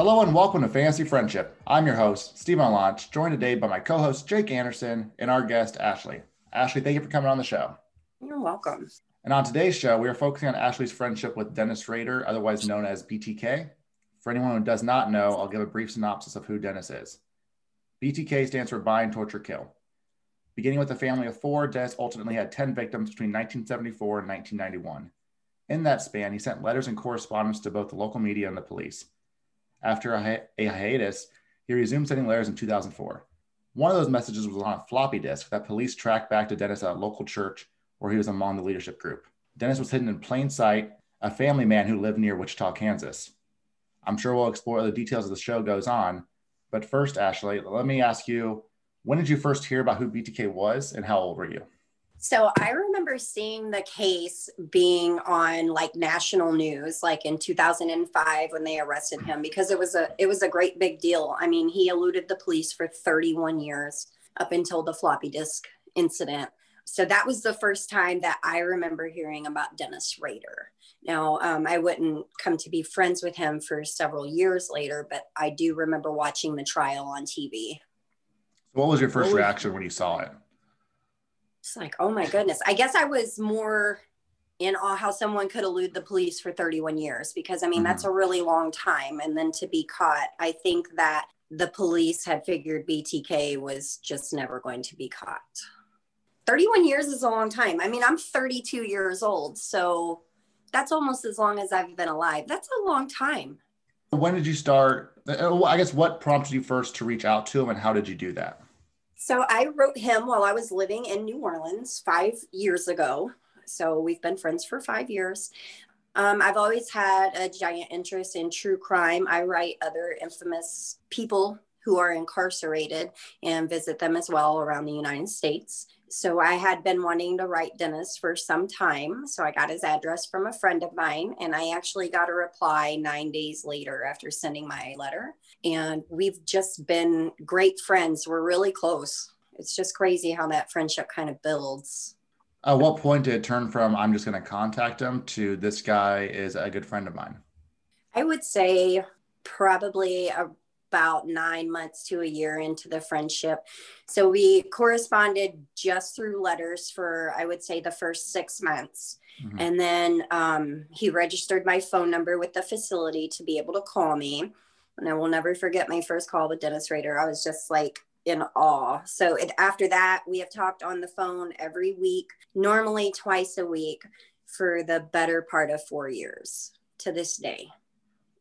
Hello and welcome to Fantasy Friendship. I'm your host, Stephen Launch, joined today by my co-host Jake Anderson and our guest Ashley. Ashley, thank you for coming on the show. You're welcome. And on today's show, we are focusing on Ashley's friendship with Dennis Rader, otherwise known as BTK. For anyone who does not know, I'll give a brief synopsis of who Dennis is. BTK stands for Bind, Torture, Kill. Beginning with a family of four, Dennis ultimately had 10 victims between 1974 and 1991. In that span, he sent letters and correspondence to both the local media and the police. After a, a hiatus, he resumed sending letters in 2004. One of those messages was on a floppy disk that police tracked back to Dennis at a local church where he was among the leadership group. Dennis was hidden in plain sight, a family man who lived near Wichita, Kansas. I'm sure we'll explore the details as the show goes on. But first, Ashley, let me ask you when did you first hear about who BTK was and how old were you? So I remember seeing the case being on like national news, like in 2005 when they arrested him, because it was a it was a great big deal. I mean, he eluded the police for 31 years up until the floppy disk incident. So that was the first time that I remember hearing about Dennis Rader. Now, um, I wouldn't come to be friends with him for several years later, but I do remember watching the trial on TV. What was your first reaction when you saw it? It's like, oh my goodness. I guess I was more in awe how someone could elude the police for 31 years because I mean, mm-hmm. that's a really long time. And then to be caught, I think that the police had figured BTK was just never going to be caught. 31 years is a long time. I mean, I'm 32 years old. So that's almost as long as I've been alive. That's a long time. When did you start? Uh, I guess what prompted you first to reach out to him and how did you do that? So I wrote him while I was living in New Orleans five years ago. So we've been friends for five years. Um, I've always had a giant interest in true crime. I write other infamous people who are incarcerated and visit them as well around the United States. So I had been wanting to write Dennis for some time. So I got his address from a friend of mine, and I actually got a reply nine days later after sending my letter and we've just been great friends. We're really close. It's just crazy how that friendship kind of builds. At what point did it turn from I'm just going to contact him to this guy is a good friend of mine? I would say probably about nine months to a year into the friendship. So we corresponded just through letters for, I would say, the first six months. Mm-hmm. And then um, he registered my phone number with the facility to be able to call me. And I will never forget my first call with Dennis Rader. I was just like in awe. So it, after that, we have talked on the phone every week, normally twice a week for the better part of four years to this day.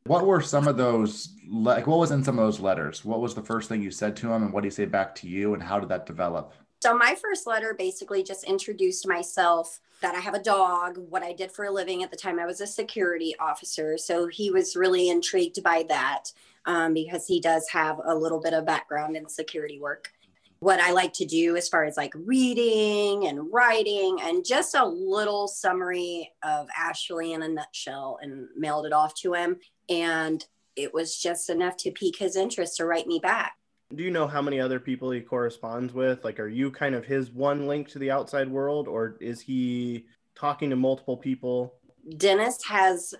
What were some of those like what was in some of those letters? What was the first thing you said to him and what did he say back to you and how did that develop? So my first letter basically just introduced myself that I have a dog, what I did for a living at the time I was a security officer. So he was really intrigued by that um, because he does have a little bit of background in security work. What I like to do as far as like reading and writing and just a little summary of Ashley in a nutshell and mailed it off to him. And it was just enough to pique his interest to write me back. Do you know how many other people he corresponds with? Like, are you kind of his one link to the outside world, or is he talking to multiple people? Dennis has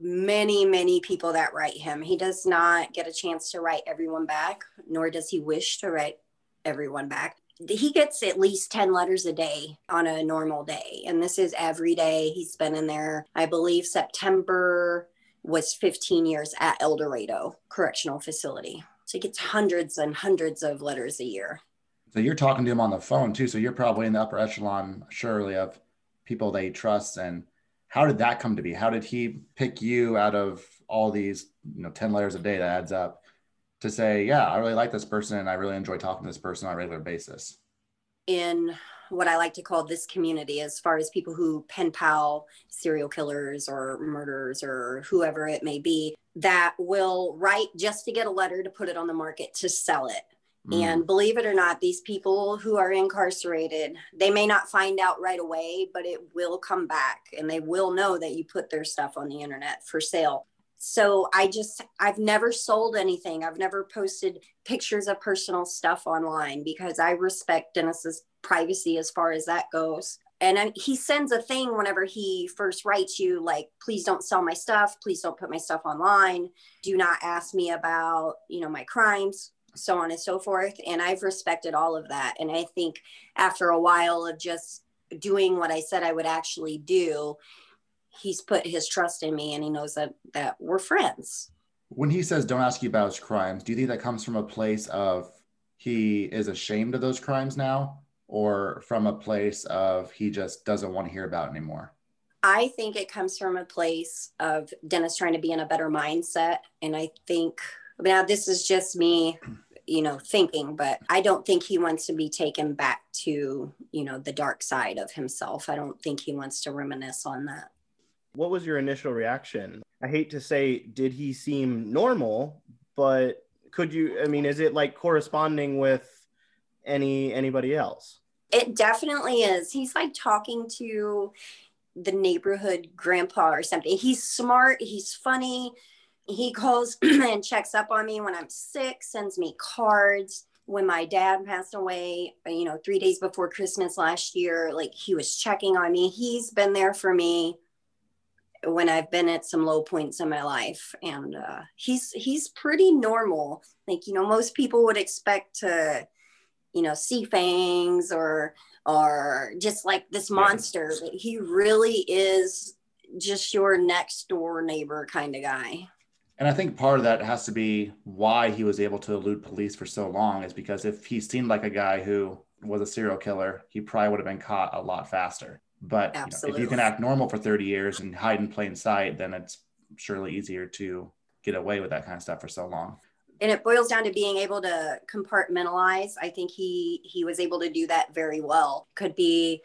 many, many people that write him. He does not get a chance to write everyone back, nor does he wish to write everyone back. He gets at least 10 letters a day on a normal day. And this is every day. He's been in there, I believe September was 15 years at El Dorado Correctional Facility. So he gets hundreds and hundreds of letters a year. So you're talking to him on the phone too. So you're probably in the upper echelon, surely, of people they trust and how did that come to be? How did he pick you out of all these, you know, 10 letters a day that adds up to say, yeah, I really like this person and I really enjoy talking to this person on a regular basis? In what I like to call this community, as far as people who pen pal serial killers or murderers or whoever it may be, that will write just to get a letter to put it on the market to sell it. Mm. And believe it or not, these people who are incarcerated, they may not find out right away, but it will come back and they will know that you put their stuff on the internet for sale. So I just, I've never sold anything. I've never posted pictures of personal stuff online because I respect Dennis's privacy as far as that goes. and I, he sends a thing whenever he first writes you like please don't sell my stuff. Please don't put my stuff online. Do not ask me about you know my crimes so on and so forth. And i've respected all of that. And i think after a while of just doing what i said i would actually do he's put his trust in me and he knows that that we're friends. When he says don't ask you about his crimes do you think that comes from a place of he is ashamed of those crimes now or from a place of he just doesn't want to hear about anymore? I think it comes from a place of Dennis trying to be in a better mindset. And I think now this is just me, you know, thinking, but I don't think he wants to be taken back to, you know, the dark side of himself. I don't think he wants to reminisce on that. What was your initial reaction? I hate to say, did he seem normal, but could you, I mean, is it like corresponding with any anybody else. It definitely is. He's like talking to the neighborhood grandpa or something. He's smart, he's funny. He calls and checks up on me when I'm sick, sends me cards. When my dad passed away, you know, three days before Christmas last year, like he was checking on me. He's been there for me when I've been at some low points in my life, and uh, he's he's pretty normal. Like you know, most people would expect to you know, see fangs or or just like this monster. Yeah. He really is just your next door neighbor kind of guy. And I think part of that has to be why he was able to elude police for so long is because if he seemed like a guy who was a serial killer, he probably would have been caught a lot faster. But you know, if you can act normal for 30 years and hide in plain sight, then it's surely easier to get away with that kind of stuff for so long and it boils down to being able to compartmentalize. I think he he was able to do that very well. Could be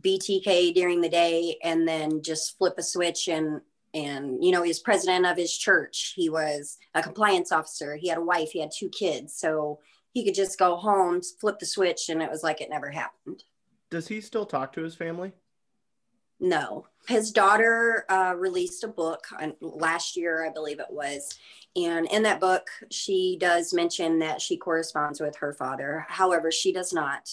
btk during the day and then just flip a switch and and you know he was president of his church. He was a compliance officer. He had a wife. He had two kids. So he could just go home flip the switch and it was like it never happened. Does he still talk to his family no his daughter uh, released a book last year i believe it was and in that book, she does mention that she corresponds with her father. However, she does not.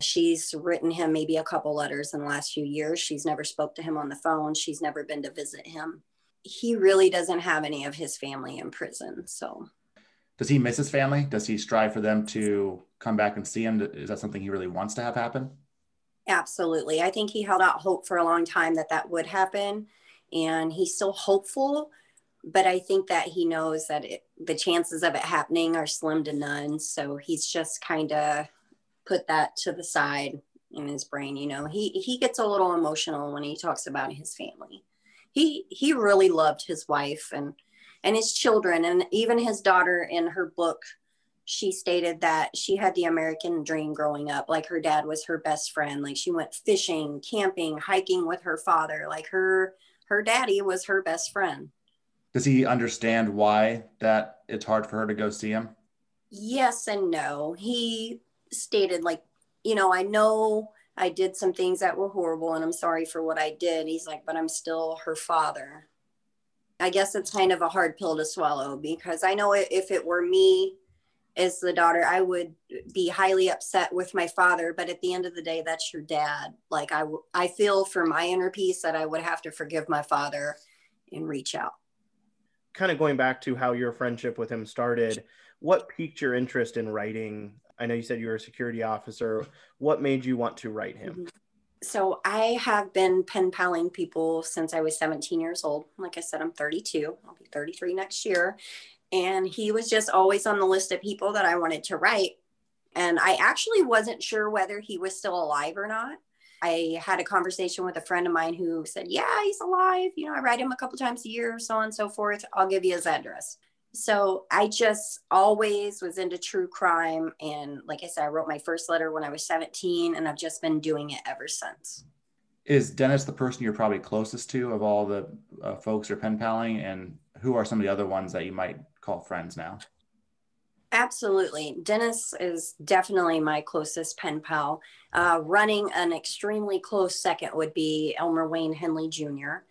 She's written him maybe a couple letters in the last few years. She's never spoke to him on the phone. She's never been to visit him. He really doesn't have any of his family in prison. So does he miss his family? Does he strive for them to come back and see him? Is that something he really wants to have happen? Absolutely. I think he held out hope for a long time that that would happen. And he's still hopeful but I think that he knows that it, the chances of it happening are slim to none. So he's just kind of put that to the side in his brain. You know, he he gets a little emotional when he talks about his family. He he really loved his wife and and his children and even his daughter in her book she stated that she had the American dream growing up. Like her dad was her best friend. Like she went fishing, camping, hiking with her father. Like her her daddy was her best friend does he understand why that it's hard for her to go see him? Yes and no. He stated like, you know, I know I did some things that were horrible and I'm sorry for what I did. He's like, but I'm still her father. I guess it's kind of a hard pill to swallow because I know if it were me as the daughter, I would be highly upset with my father. But at the end of the day, that's your dad. Like I, I feel for my inner peace that I would have to forgive my father and reach out kind of going back to how your friendship with him started, what piqued your interest in writing? I know you said you were a security officer. What made you want to write him? Mm-hmm. So I have been pen paling people since I was 17 years old. Like I said, I'm 32. I'll be 33 next year. And he was just always on the list of people that I wanted to write. And I actually wasn't sure whether he was still alive or not. I had a conversation with a friend of mine who said, Yeah, he's alive. You know, I write him a couple times a year, so on and so forth. I'll give you his address. So I just always was into true crime. And like I said, I wrote my first letter when I was 17, and I've just been doing it ever since. Is Dennis the person you're probably closest to of all the uh, folks you're pen paling? And who are some of the other ones that you might call friends now? Absolutely. Dennis is definitely my closest pen pal. Uh, running an extremely close second would be Elmer Wayne Henley Jr.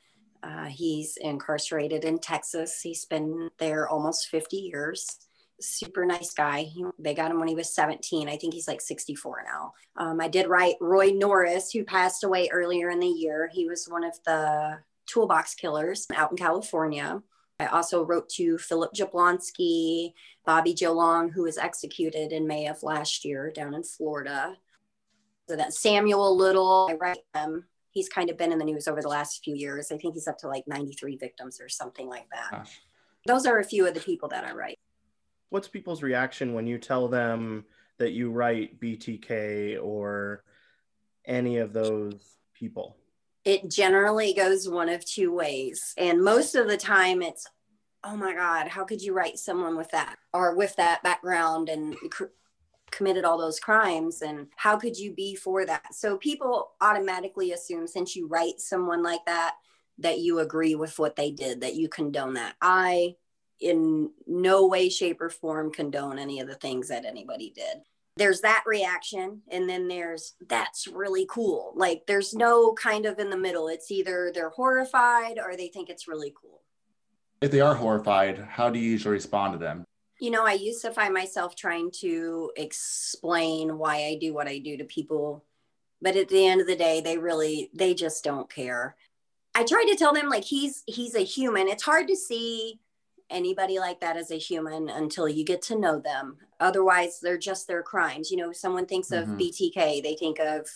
Uh, he's incarcerated in Texas. He's been there almost 50 years. super nice guy. He, they got him when he was 17. I think he's like 64 now. Um, I did write Roy Norris, who passed away earlier in the year. He was one of the toolbox killers out in California. I also wrote to Philip Jablonski, Bobby Joe Long, who was executed in May of last year down in Florida. So that Samuel Little, I write him. He's kind of been in the news over the last few years. I think he's up to like 93 victims or something like that. Gosh. Those are a few of the people that I write. What's people's reaction when you tell them that you write BTK or any of those people? It generally goes one of two ways. And most of the time, it's, oh my God, how could you write someone with that or with that background and cr- committed all those crimes? And how could you be for that? So people automatically assume since you write someone like that, that you agree with what they did, that you condone that. I, in no way, shape, or form, condone any of the things that anybody did there's that reaction and then there's that's really cool. Like there's no kind of in the middle. It's either they're horrified or they think it's really cool. If they are horrified how do you usually respond to them? You know i used to find myself trying to explain why i do what i do to people but at the end of the day they really they just don't care. I try to tell them like he's he's a human. It's hard to see anybody like that as a human until you get to know them. Otherwise, they're just their crimes. You know, someone thinks of mm-hmm. BTK, they think of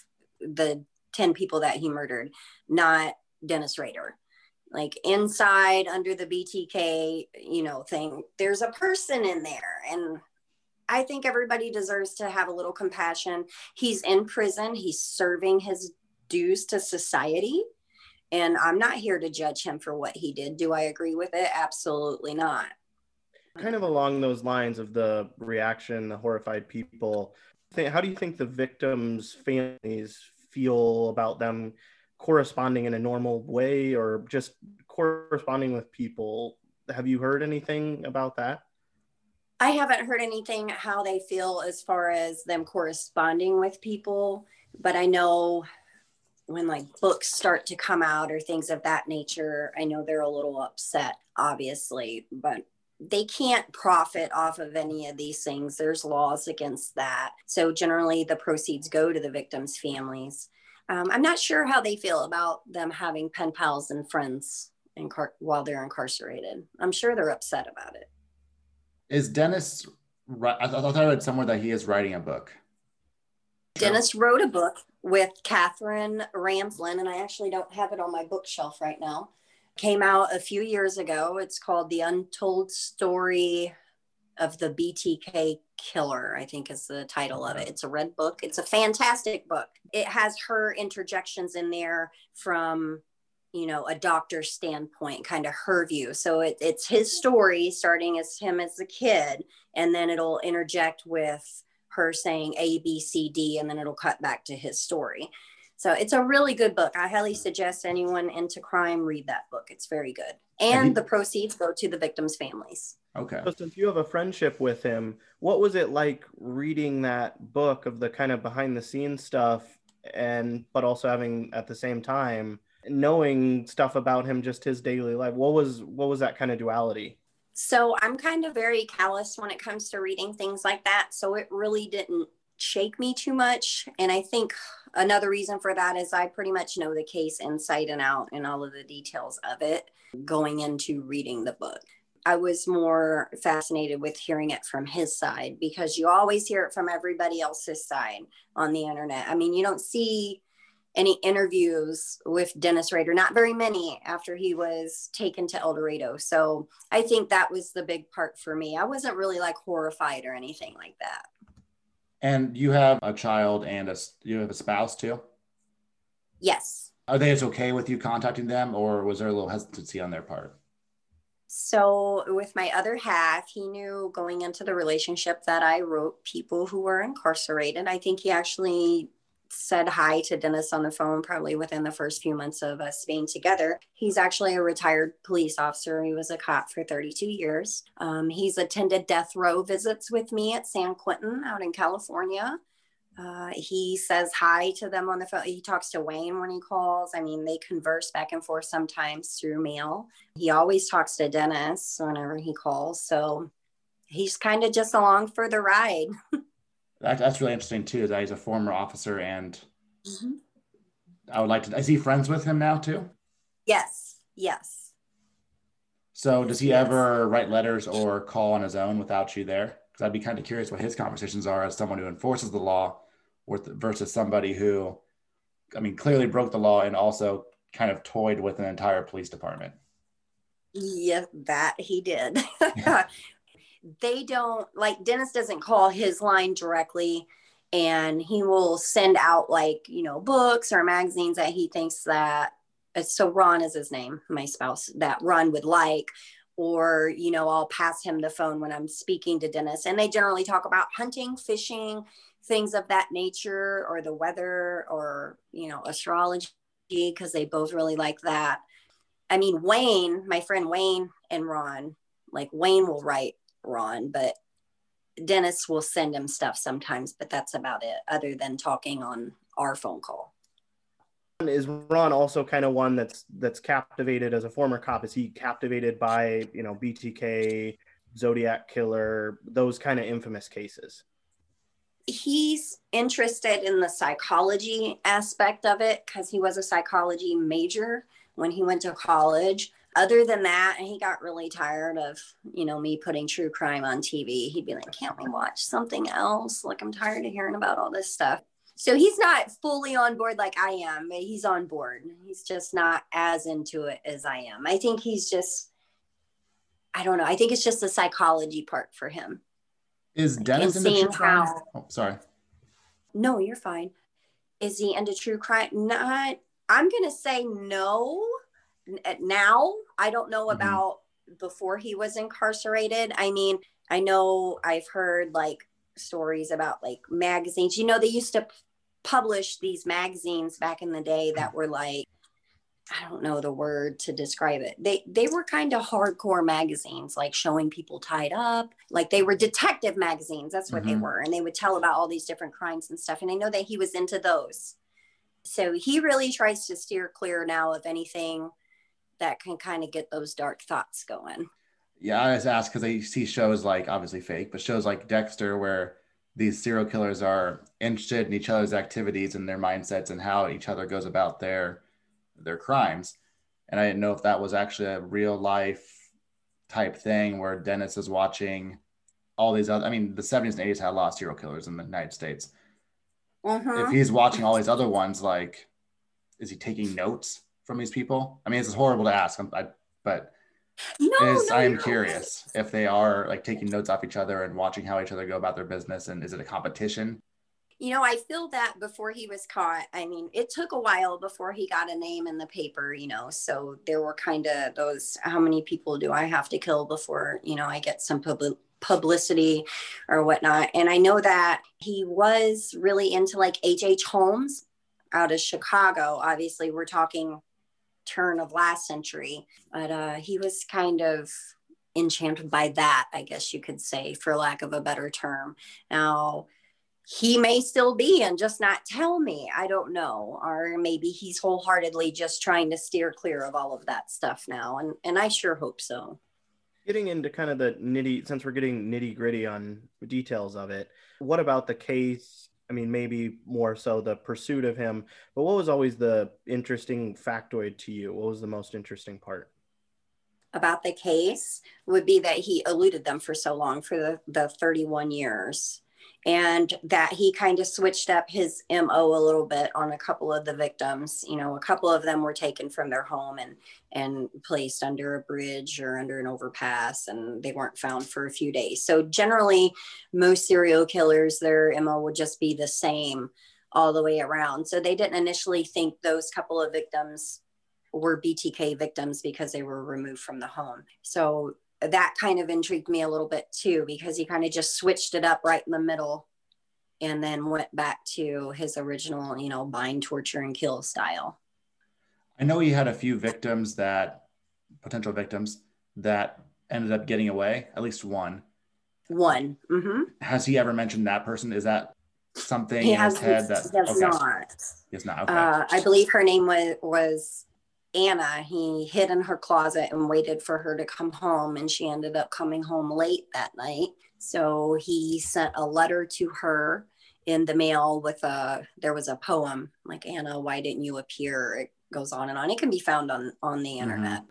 the 10 people that he murdered, not Dennis Rader. Like inside under the BTK, you know, thing, there's a person in there. And I think everybody deserves to have a little compassion. He's in prison, he's serving his dues to society and I'm not here to judge him for what he did. Do I agree with it? Absolutely not. Kind of along those lines of the reaction, the horrified people, how do you think the victims' families feel about them corresponding in a normal way or just corresponding with people? Have you heard anything about that? I haven't heard anything how they feel as far as them corresponding with people, but I know when like books start to come out or things of that nature, I know they're a little upset, obviously, but they can't profit off of any of these things. There's laws against that. So generally, the proceeds go to the victims' families. Um, I'm not sure how they feel about them having pen pals and friends incar- while they're incarcerated. I'm sure they're upset about it. Is Dennis? I thought I read somewhere that he is writing a book. Dennis wrote a book with Katherine Ramsland, and I actually don't have it on my bookshelf right now. Came out a few years ago. It's called The Untold Story of the BTK Killer, I think is the title of it. It's a red book. It's a fantastic book. It has her interjections in there from, you know, a doctor's standpoint, kind of her view. So it, it's his story starting as him as a kid, and then it'll interject with her saying A, B, C, D, and then it'll cut back to his story. So it's a really good book. I highly suggest anyone into crime read that book. It's very good. And the proceeds go to the victims' families. Okay. So since you have a friendship with him, what was it like reading that book of the kind of behind the scenes stuff and but also having at the same time knowing stuff about him just his daily life? What was what was that kind of duality? So I'm kind of very callous when it comes to reading things like that. So it really didn't shake me too much. And I think another reason for that is I pretty much know the case inside and out and all of the details of it going into reading the book. I was more fascinated with hearing it from his side because you always hear it from everybody else's side on the internet. I mean, you don't see any interviews with Dennis Rader, not very many after he was taken to El Dorado. So I think that was the big part for me. I wasn't really like horrified or anything like that. And you have a child and a you have a spouse too? Yes. Are they as okay with you contacting them or was there a little hesitancy on their part? So, with my other half, he knew going into the relationship that I wrote people who were incarcerated. I think he actually said hi to Dennis on the phone probably within the first few months of us being together. He's actually a retired police officer. He was a cop for 32 years. Um, he's attended death row visits with me at San Quentin out in California. Uh, he says hi to them on the phone. He talks to Wayne when he calls. I mean, they converse back and forth sometimes through mail. He always talks to Dennis whenever he calls. So he's kind of just along for the ride. that, that's really interesting too. Is that he's a former officer, and mm-hmm. I would like to. Is he friends with him now too? Yes. Yes. So does he yes. ever write letters or call on his own without you there? Because I'd be kind of curious what his conversations are as someone who enforces the law, versus somebody who, I mean, clearly broke the law and also kind of toyed with an entire police department. Yeah, that he did. they don't like Dennis doesn't call his line directly and he will send out like, you know, books or magazines that he thinks that uh, so Ron is his name, my spouse, that Ron would like or you know i'll pass him the phone when i'm speaking to dennis and they generally talk about hunting fishing things of that nature or the weather or you know astrology because they both really like that. I mean, Wayne, my friend Wayne and Ron, like Wayne will write Ron, but Dennis will send him stuff sometimes, but that's about it, other than talking on our phone call. Is Ron also kind of one that's that's captivated as a former cop? Is he captivated by you know BTK, Zodiac Killer, those kind of infamous cases? He's interested in the psychology aspect of it because he was a psychology major when he went to college. Other than that, he got really tired of, you know, me putting true crime on TV. He'd be like, can't we watch something else? Like, I'm tired of hearing about all this stuff. So he's not fully on board like I am. He's on board. He's just not as into it as I am. I think he's just, I don't know. I think it's just the psychology part for him. Is Dennis into true crime? How, oh, sorry. No, you're fine. Is he into true crime? Not I'm going to say no now. I don't know mm-hmm. about before he was incarcerated. I mean, I know I've heard like stories about like magazines. You know, they used to publish these magazines back in the day that were like I don't know the word to describe it. They they were kind of hardcore magazines, like showing people tied up. Like they were detective magazines. That's what mm-hmm. they were, and they would tell about all these different crimes and stuff. And I know that he was into those so he really tries to steer clear now of anything that can kind of get those dark thoughts going. Yeah, I just asked because I see shows like obviously fake, but shows like Dexter where these serial killers are interested in each other's activities and their mindsets and how each other goes about their their crimes. And I didn't know if that was actually a real life type thing where Dennis is watching all these other I mean the 70s and 80s had a lot of serial killers in the United States. Uh-huh. If he's watching all these other ones, like, is he taking notes from these people? I mean, it's horrible to ask, I, but no, is, no, I am no. curious if they are like taking notes off each other and watching how each other go about their business, and is it a competition? You know, I feel that before he was caught. I mean, it took a while before he got a name in the paper, you know. So there were kind of those how many people do I have to kill before, you know, I get some public publicity or whatnot. And I know that he was really into like H.H. Holmes out of Chicago. Obviously, we're talking turn of last century, but uh, he was kind of enchanted by that, I guess you could say, for lack of a better term. Now, he may still be and just not tell me. I don't know. Or maybe he's wholeheartedly just trying to steer clear of all of that stuff now. And, and I sure hope so getting into kind of the nitty since we're getting nitty gritty on details of it what about the case i mean maybe more so the pursuit of him but what was always the interesting factoid to you? What was the most interesting part? About the case would be that he eluded them for so long for the, the 31 years and that he kind of switched up his mo a little bit on a couple of the victims. You know a couple of them were taken from their home and and placed under a bridge or under an overpass and they weren't found for a few days. So generally most serial killers their mo would just be the same all the way around. So they didn't initially think those couple of victims were btk victims because they were removed from the home. So that kind of intrigued me a little bit too because he kind of just switched it up right in the middle and then went back to his original you know bind torture and kill style i know he had a few victims that potential victims that ended up getting away at least one one mm-hmm. has he ever mentioned that person is that something he has, his head that does okay. not Yes, not okay. Uh, i believe her name was was Anna, he hid in her closet and waited for her to come home, and she ended up coming home late that night. So he sent a letter to her in the mail with a there was a poem like Anna, why didn't you appear? It goes on and on. It can be found on on the mm-hmm. internet.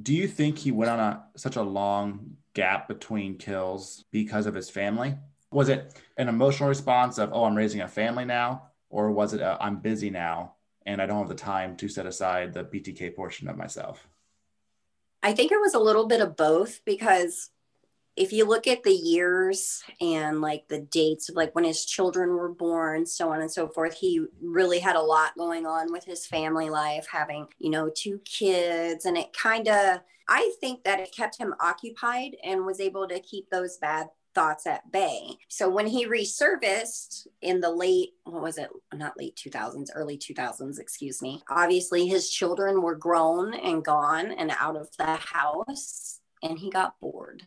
Do you think he went on a such a long gap between kills because of his family? Was it an emotional response of, oh, I'm raising a family now? Or was it, i am busy now and I don't have the time to set aside the BTK portion of myself? I think it was a little bit of both because if you look at the years and like the dates of like when his children were born, so on and so forth, he really had a lot going on with his family life, having, you know, two kids. And it kind of, I think that it kept him occupied and was able to keep those bad thoughts at bay. So when he resurfaced in the late, what was it? Not late 2000s, early 2000s, excuse me. Obviously, his children were grown and gone and out of the house, and he got bored.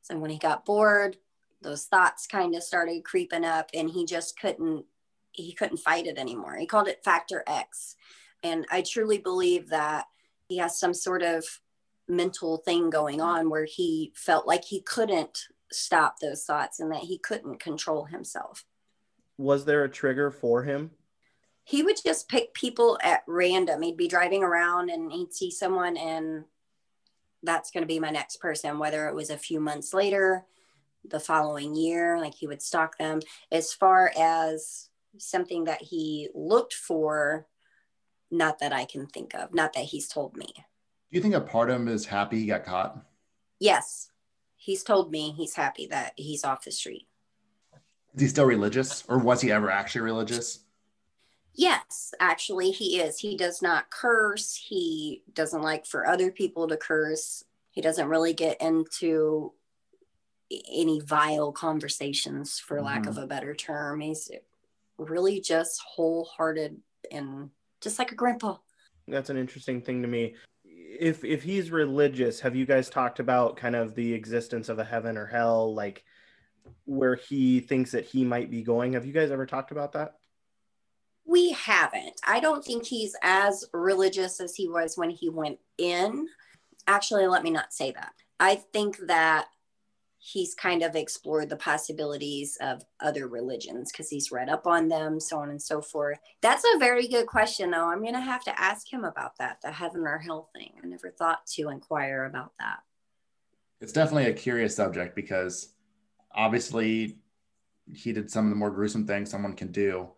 So when he got bored, those thoughts kind of started creeping up, and he just couldn't he couldn't fight it anymore. He called it factor X. And I truly believe that he has some sort of mental thing going mm-hmm. on where he felt like he couldn't stop those thoughts and that he couldn't control himself. Was there a trigger for him? He would just pick people at random. He'd be driving around and he'd see someone, and that's going to be my next person, whether it was a few months later, the following year, like he would stalk them. As far as something that he looked for, not that I can think of, not that he's told me. Do you think a part of him is happy he got caught? Yes he's told me he's happy that he's off the street. Is he still religious or was he ever actually religious? Yes, actually, he is. He does not curse. He doesn't like for other people to curse. He doesn't really get into any vile conversations, for mm-hmm. lack of a better term. He's really just wholehearted and just like a grandpa. That's an interesting thing to me if if he's religious, have you guys talked about kind of the existence of a heaven or hell, like where he thinks that he might be going? Have you guys ever talked about that? We haven't. I don't think he's as religious as he was when he went in. Actually, let me not say that. I think that he's kind of explored the possibilities of other religions because he's read up on them, so on and so forth. That's a very good question, though. I'm going to have to ask him about that, the heaven or hell thing. I never thought to inquire about that. It's definitely a curious subject because obviously he did some of the more gruesome things someone can do,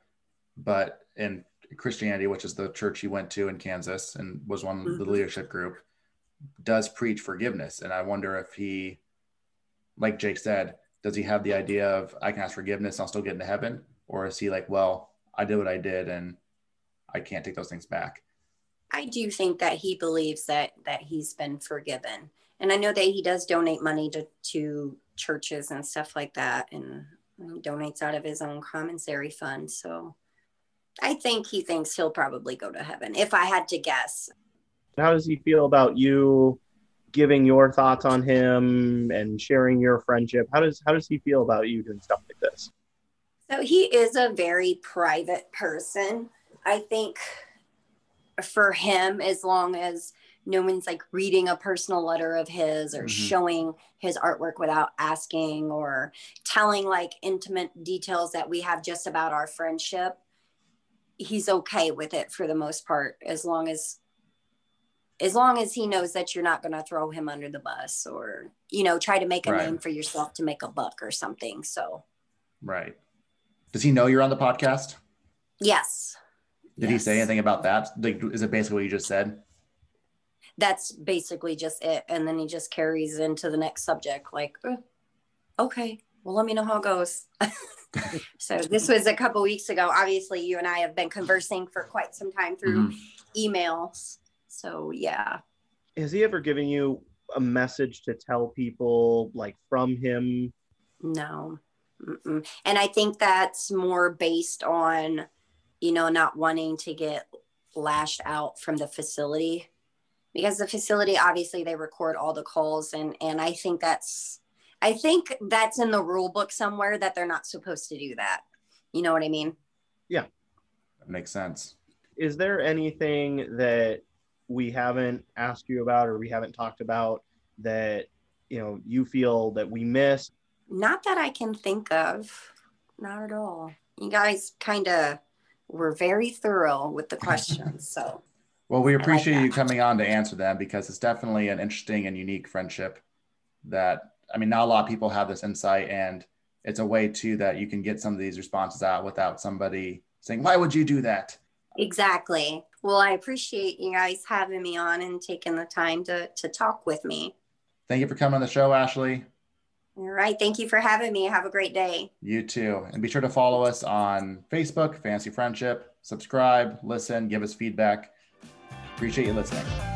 but in Christianity, which is the church he went to in Kansas and was one of the mm-hmm. leadership group, does preach forgiveness. And I wonder if he like Jake said, does he have the idea of I can ask forgiveness, I'll still get into heaven? Or is he like, well, I did what I did and I can't take those things back? I do think that he believes that that he's been forgiven. And I know that he does donate money to, to churches and stuff like that and donates out of his own commissary fund. So I think he thinks he'll probably go to heaven if I had to guess. How does he feel about you giving your thoughts on him and sharing your friendship. How does how does he feel about you doing stuff like this? So he is a very private person. I think for him, as long as no one's like reading a personal letter of his or mm-hmm. showing his artwork without asking or telling like intimate details that we have just about our friendship, he's okay with it for the most part, as long as as long as he knows that you're not going to throw him under the bus or you know try to make a right. name for yourself to make a buck or something so. Right. Does he know you're on the podcast? Yes. Did yes. he say anything about that? Like is it basically what you just said? That's basically just it and then he just carries into the next subject like oh, okay well let me know how it goes. So this was a couple weeks ago. Obviously you and i have been conversing for quite some time through mm-hmm. emails so yeah. Has he ever given you a message to tell people like from him? No. Mm-mm. And I think that's more based on, you know, not wanting to get lashed out from the facility because the facility obviously they record all the calls and and I think that's I think that's in the rule book somewhere that they're not supposed to do that. You know what I mean? Yeah. That makes sense. Is there anything that we haven't asked you about or we haven't talked about that you know you feel that we missed? Not that I can think of. Not at all. You guys kind of were very thorough with the questions. So, well, we appreciate like you coming on to answer them because it's definitely an interesting and unique friendship that, I mean, not a lot of people have this insight and it's a way too that you can get some of these responses out without somebody saying, why would you do that? Exactly. Well, I appreciate you guys having me on and taking the time to, to talk with me. Thank you for coming on the show, Ashley. All right. Thank you for having me. Have a great day. You too. And be sure to follow us on Facebook, Fancy Friendship. Subscribe, listen, give us feedback. Appreciate you listening.